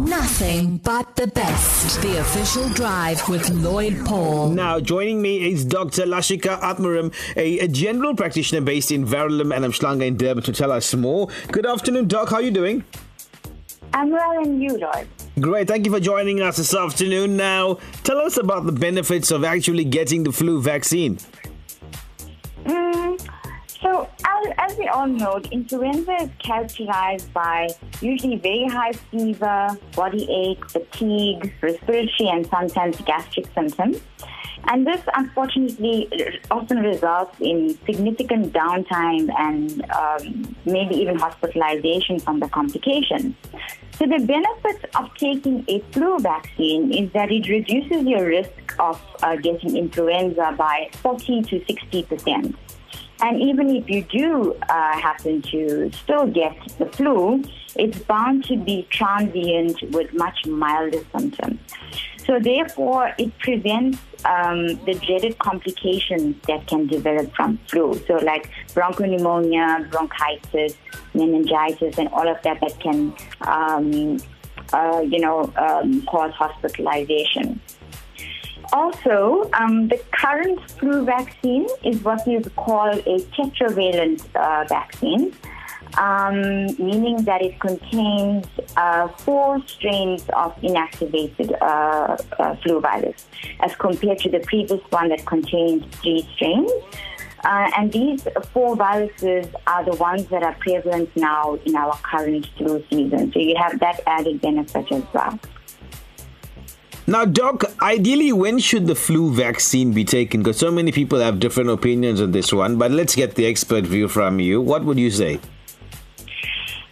Nothing but the best. The official drive with Lloyd Paul. Now, joining me is Dr. Lashika Athmaram, a, a general practitioner based in Verulam and Umhlanga in Durban to tell us more. Good afternoon, Doc. How are you doing? I'm well, and you, Lloyd? Great. Thank you for joining us this afternoon. Now, tell us about the benefits of actually getting the flu vaccine. As, we all know, influenza is characterized by usually very high fever, body ache, fatigue, respiratory, and sometimes gastric symptoms. And this, unfortunately, often results in significant downtime and um, maybe even hospitalization from the complications. So, the benefit of taking a flu vaccine is that it reduces your risk of uh, getting influenza by 40 to 60 percent. And even if you do uh, happen to still get the flu, it's bound to be transient with much milder symptoms. So therefore, it prevents um, the dreaded complications that can develop from flu. So like bronchopneumonia, bronchitis, meningitis, and all of that that can, um, uh, you know, um, cause hospitalization. Also, um, the current flu vaccine is what we call a tetravalent uh, vaccine, um, meaning that it contains uh, four strains of inactivated uh, uh flu virus, as compared to the previous one that contained three strains. Uh, and these four viruses are the ones that are prevalent now in our current flu season. So you have that added benefit as well. Now, Doc, ideally, when should the flu vaccine be taken? Because so many people have different opinions on this one, but let's get the expert view from you. What would you say?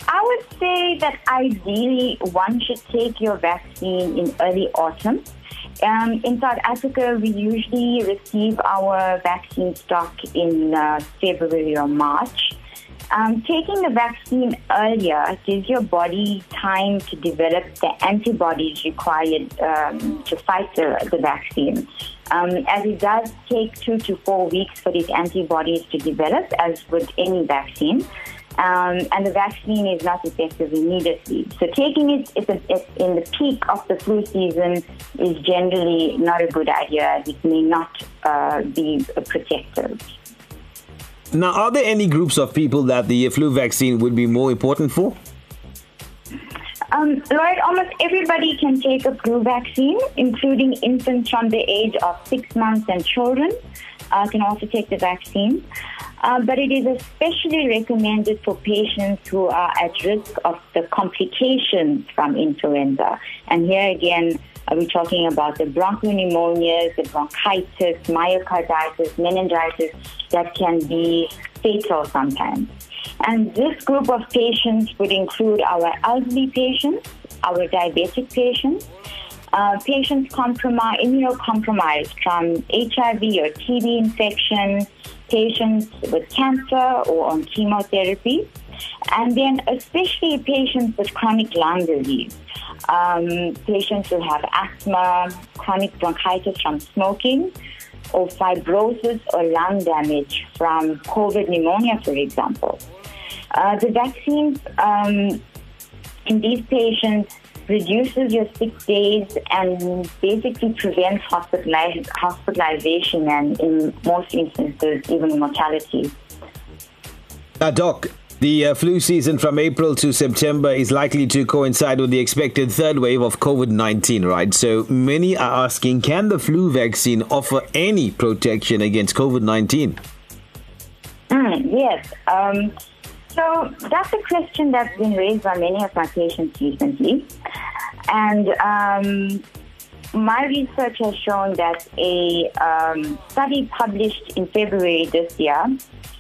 I would say that ideally one should take your vaccine in early autumn. Um, in South Africa, we usually receive our vaccine stock in uh, February or March. Um, taking the vaccine earlier gives your body time to develop the antibodies required um, to fight the, the vaccine. Um, as it does take two to four weeks for these antibodies to develop, as with any vaccine. Um, and the vaccine is not effective immediately. So taking it in the peak of the flu season is generally not a good idea. It may not uh, be protective. Now, are there any groups of people that the flu vaccine would be more important for? Um, Lloyd, almost everybody can take a flu vaccine, including infants from the age of six months and children uh, can also take the vaccine. Uh, but it is especially recommended for patients who are at risk of the complications from influenza. And here again, are we talking about the bronchopneumonias, the bronchitis, myocarditis, meningitis that can be fatal sometimes? And this group of patients would include our elderly patients, our diabetic patients, uh, patients compromised, immunocompromised from HIV or TB infection, patients with cancer or on chemotherapy, and then especially patients with chronic lung disease um, patients who have asthma, chronic bronchitis from smoking, or fibrosis or lung damage from COVID pneumonia, for example. Uh, the vaccine um, in these patients reduces your sick days and basically prevents hospitaliz- hospitalization and in most instances even mortality. Uh, Doc, the uh, flu season from April to September is likely to coincide with the expected third wave of COVID 19, right? So many are asking can the flu vaccine offer any protection against COVID 19? Mm, yes. Um, so that's a question that's been raised by many of my patients recently. And um, my research has shown that a um, study published in February this year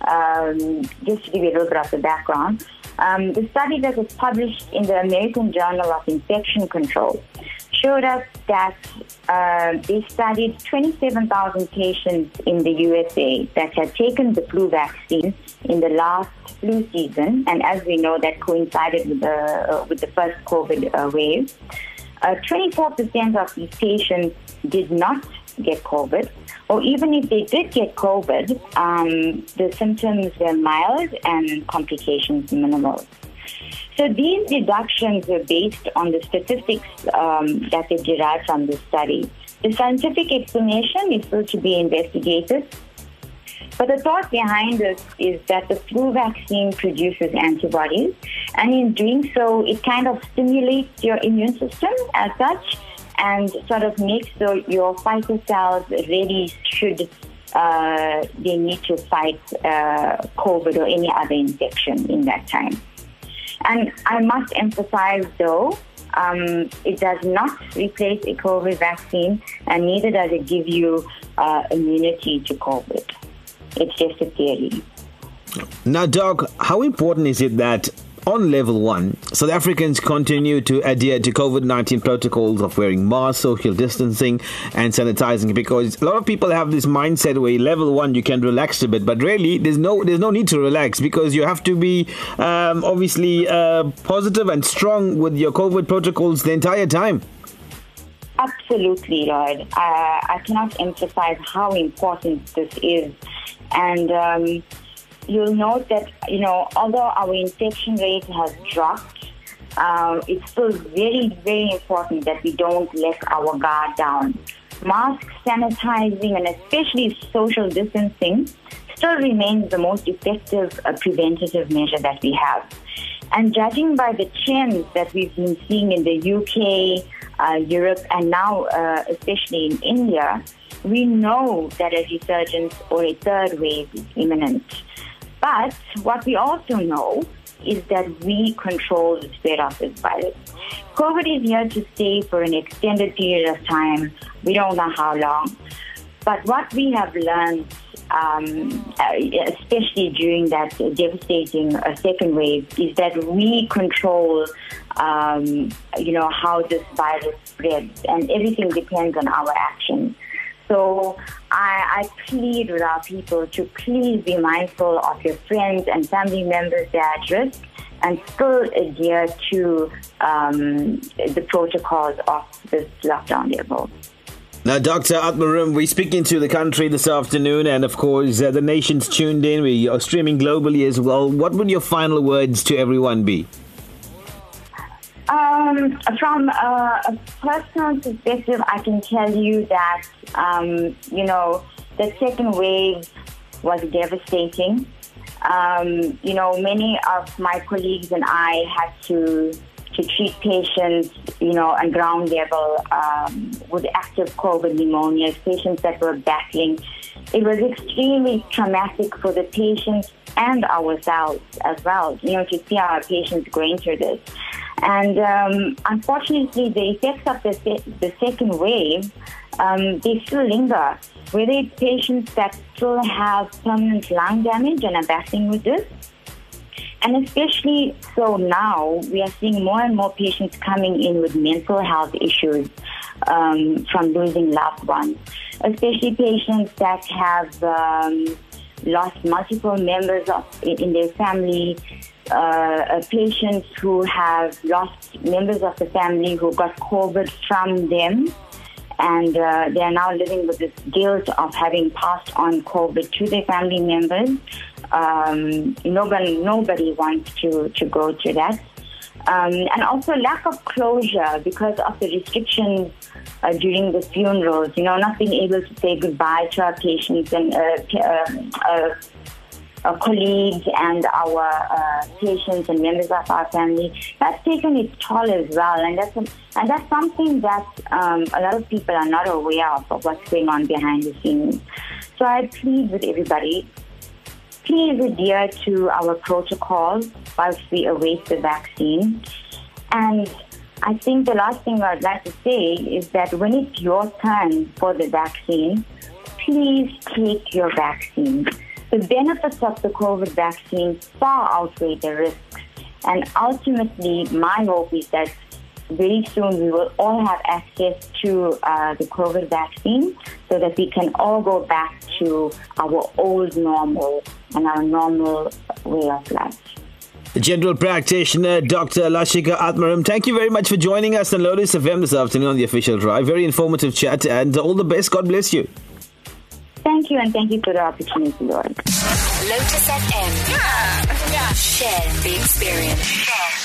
um, just to give you a little bit of the background, um, the study that was published in the American Journal of Infection Control showed us that uh, they studied 27,000 patients in the USA that had taken the flu vaccine in the last flu season, and as we know, that coincided with the uh, with the first COVID uh, wave. 24% uh, of these patients did not get COVID, or even if they did get COVID, um, the symptoms were mild and complications minimal. So these deductions were based on the statistics um, that they derived from the study. The scientific explanation is still to be investigated. But the thought behind this is that the flu vaccine produces antibodies, and in doing so, it kind of stimulates your immune system as such and sort of make the, your fighter cells ready should uh, they need to fight uh, COVID or any other infection in that time. And I must emphasize, though, um, it does not replace a COVID vaccine, and neither does it give you uh, immunity to COVID. It's just a theory. Now, Doc, how important is it that on level one, South Africans continue to adhere to COVID 19 protocols of wearing masks, social distancing, and sanitizing because a lot of people have this mindset where level one you can relax a bit, but really there's no there's no need to relax because you have to be um, obviously uh, positive and strong with your COVID protocols the entire time. Absolutely, Lloyd. Uh, I cannot emphasize how important this is. And um, you'll note that, you know, although our infection rate has dropped, uh, it's still very, very important that we don't let our guard down. Mask sanitizing and especially social distancing still remains the most effective uh, preventative measure that we have. And judging by the trends that we've been seeing in the UK, uh, Europe, and now uh, especially in India, we know that a resurgence or a third wave is imminent. But what we also know is that we control the spread of this virus. COVID is here to stay for an extended period of time. We don't know how long. But what we have learned, um, especially during that devastating uh, second wave, is that we control, um, you know, how this virus spreads, and everything depends on our actions. So I, I, plead with our people to please be mindful of your friends and family members that are at risk and still adhere to um, the protocols of this lockdown level. Now, Dr. Athmaram, we're speaking to the country this afternoon, and of course, uh, the nation's tuned in. We are streaming globally as well. What would your final words to everyone be? Um, from a, a, personal perspective, I can tell you that, um, you know, the second wave was devastating. Um, you know, many of my colleagues and I had to to treat patients, you know, on ground level um, with active COVID pneumonia, patients that were battling. It was extremely traumatic for the patients and ourselves as well, you know, to see our patients going through this. And um, unfortunately, the effects of the, se- the second wave, um, they still linger. Whether it's patients that still have permanent lung damage and are battling with this, and especially so now, we are seeing more and more patients coming in with mental health issues um, from losing loved ones, especially patients that have um, lost multiple members of, in their family uh, patients who have lost members of the family who got COVID from them. And uh, they are now living with this guilt of having passed on COVID to their family members. Um, nobody, nobody wants to, to go through that. Um, and also lack of closure because of the restrictions uh, during the funerals. You know, not being able to say goodbye to our patients and uh, um, uh, uh, colleagues and our uh, patients and members of our family, that's taken its toll as well. And that's, and that's something that um, a lot of people are not aware of, of what's going on behind the scenes. So I plead with everybody, please adhere to our protocols whilst we await the vaccine. And I think the last thing I'd like to say is that when it's your turn for the vaccine, please take your vaccine. The benefits of the COVID vaccine far outweigh the risks. And ultimately, my hope is that very soon we will all have access to uh, the COVID vaccine so that we can all go back to our old normal and our normal way of life. General practitioner Dr. Lashika Athmaram, thank you very much for joining us on Lotus FM this afternoon on the official drive. Very informative chat and all the best. God bless you. Thank you, and thank you for the opportunity, Lloyd. Lotus FM. Yeah. yeah. Share the experience. Share.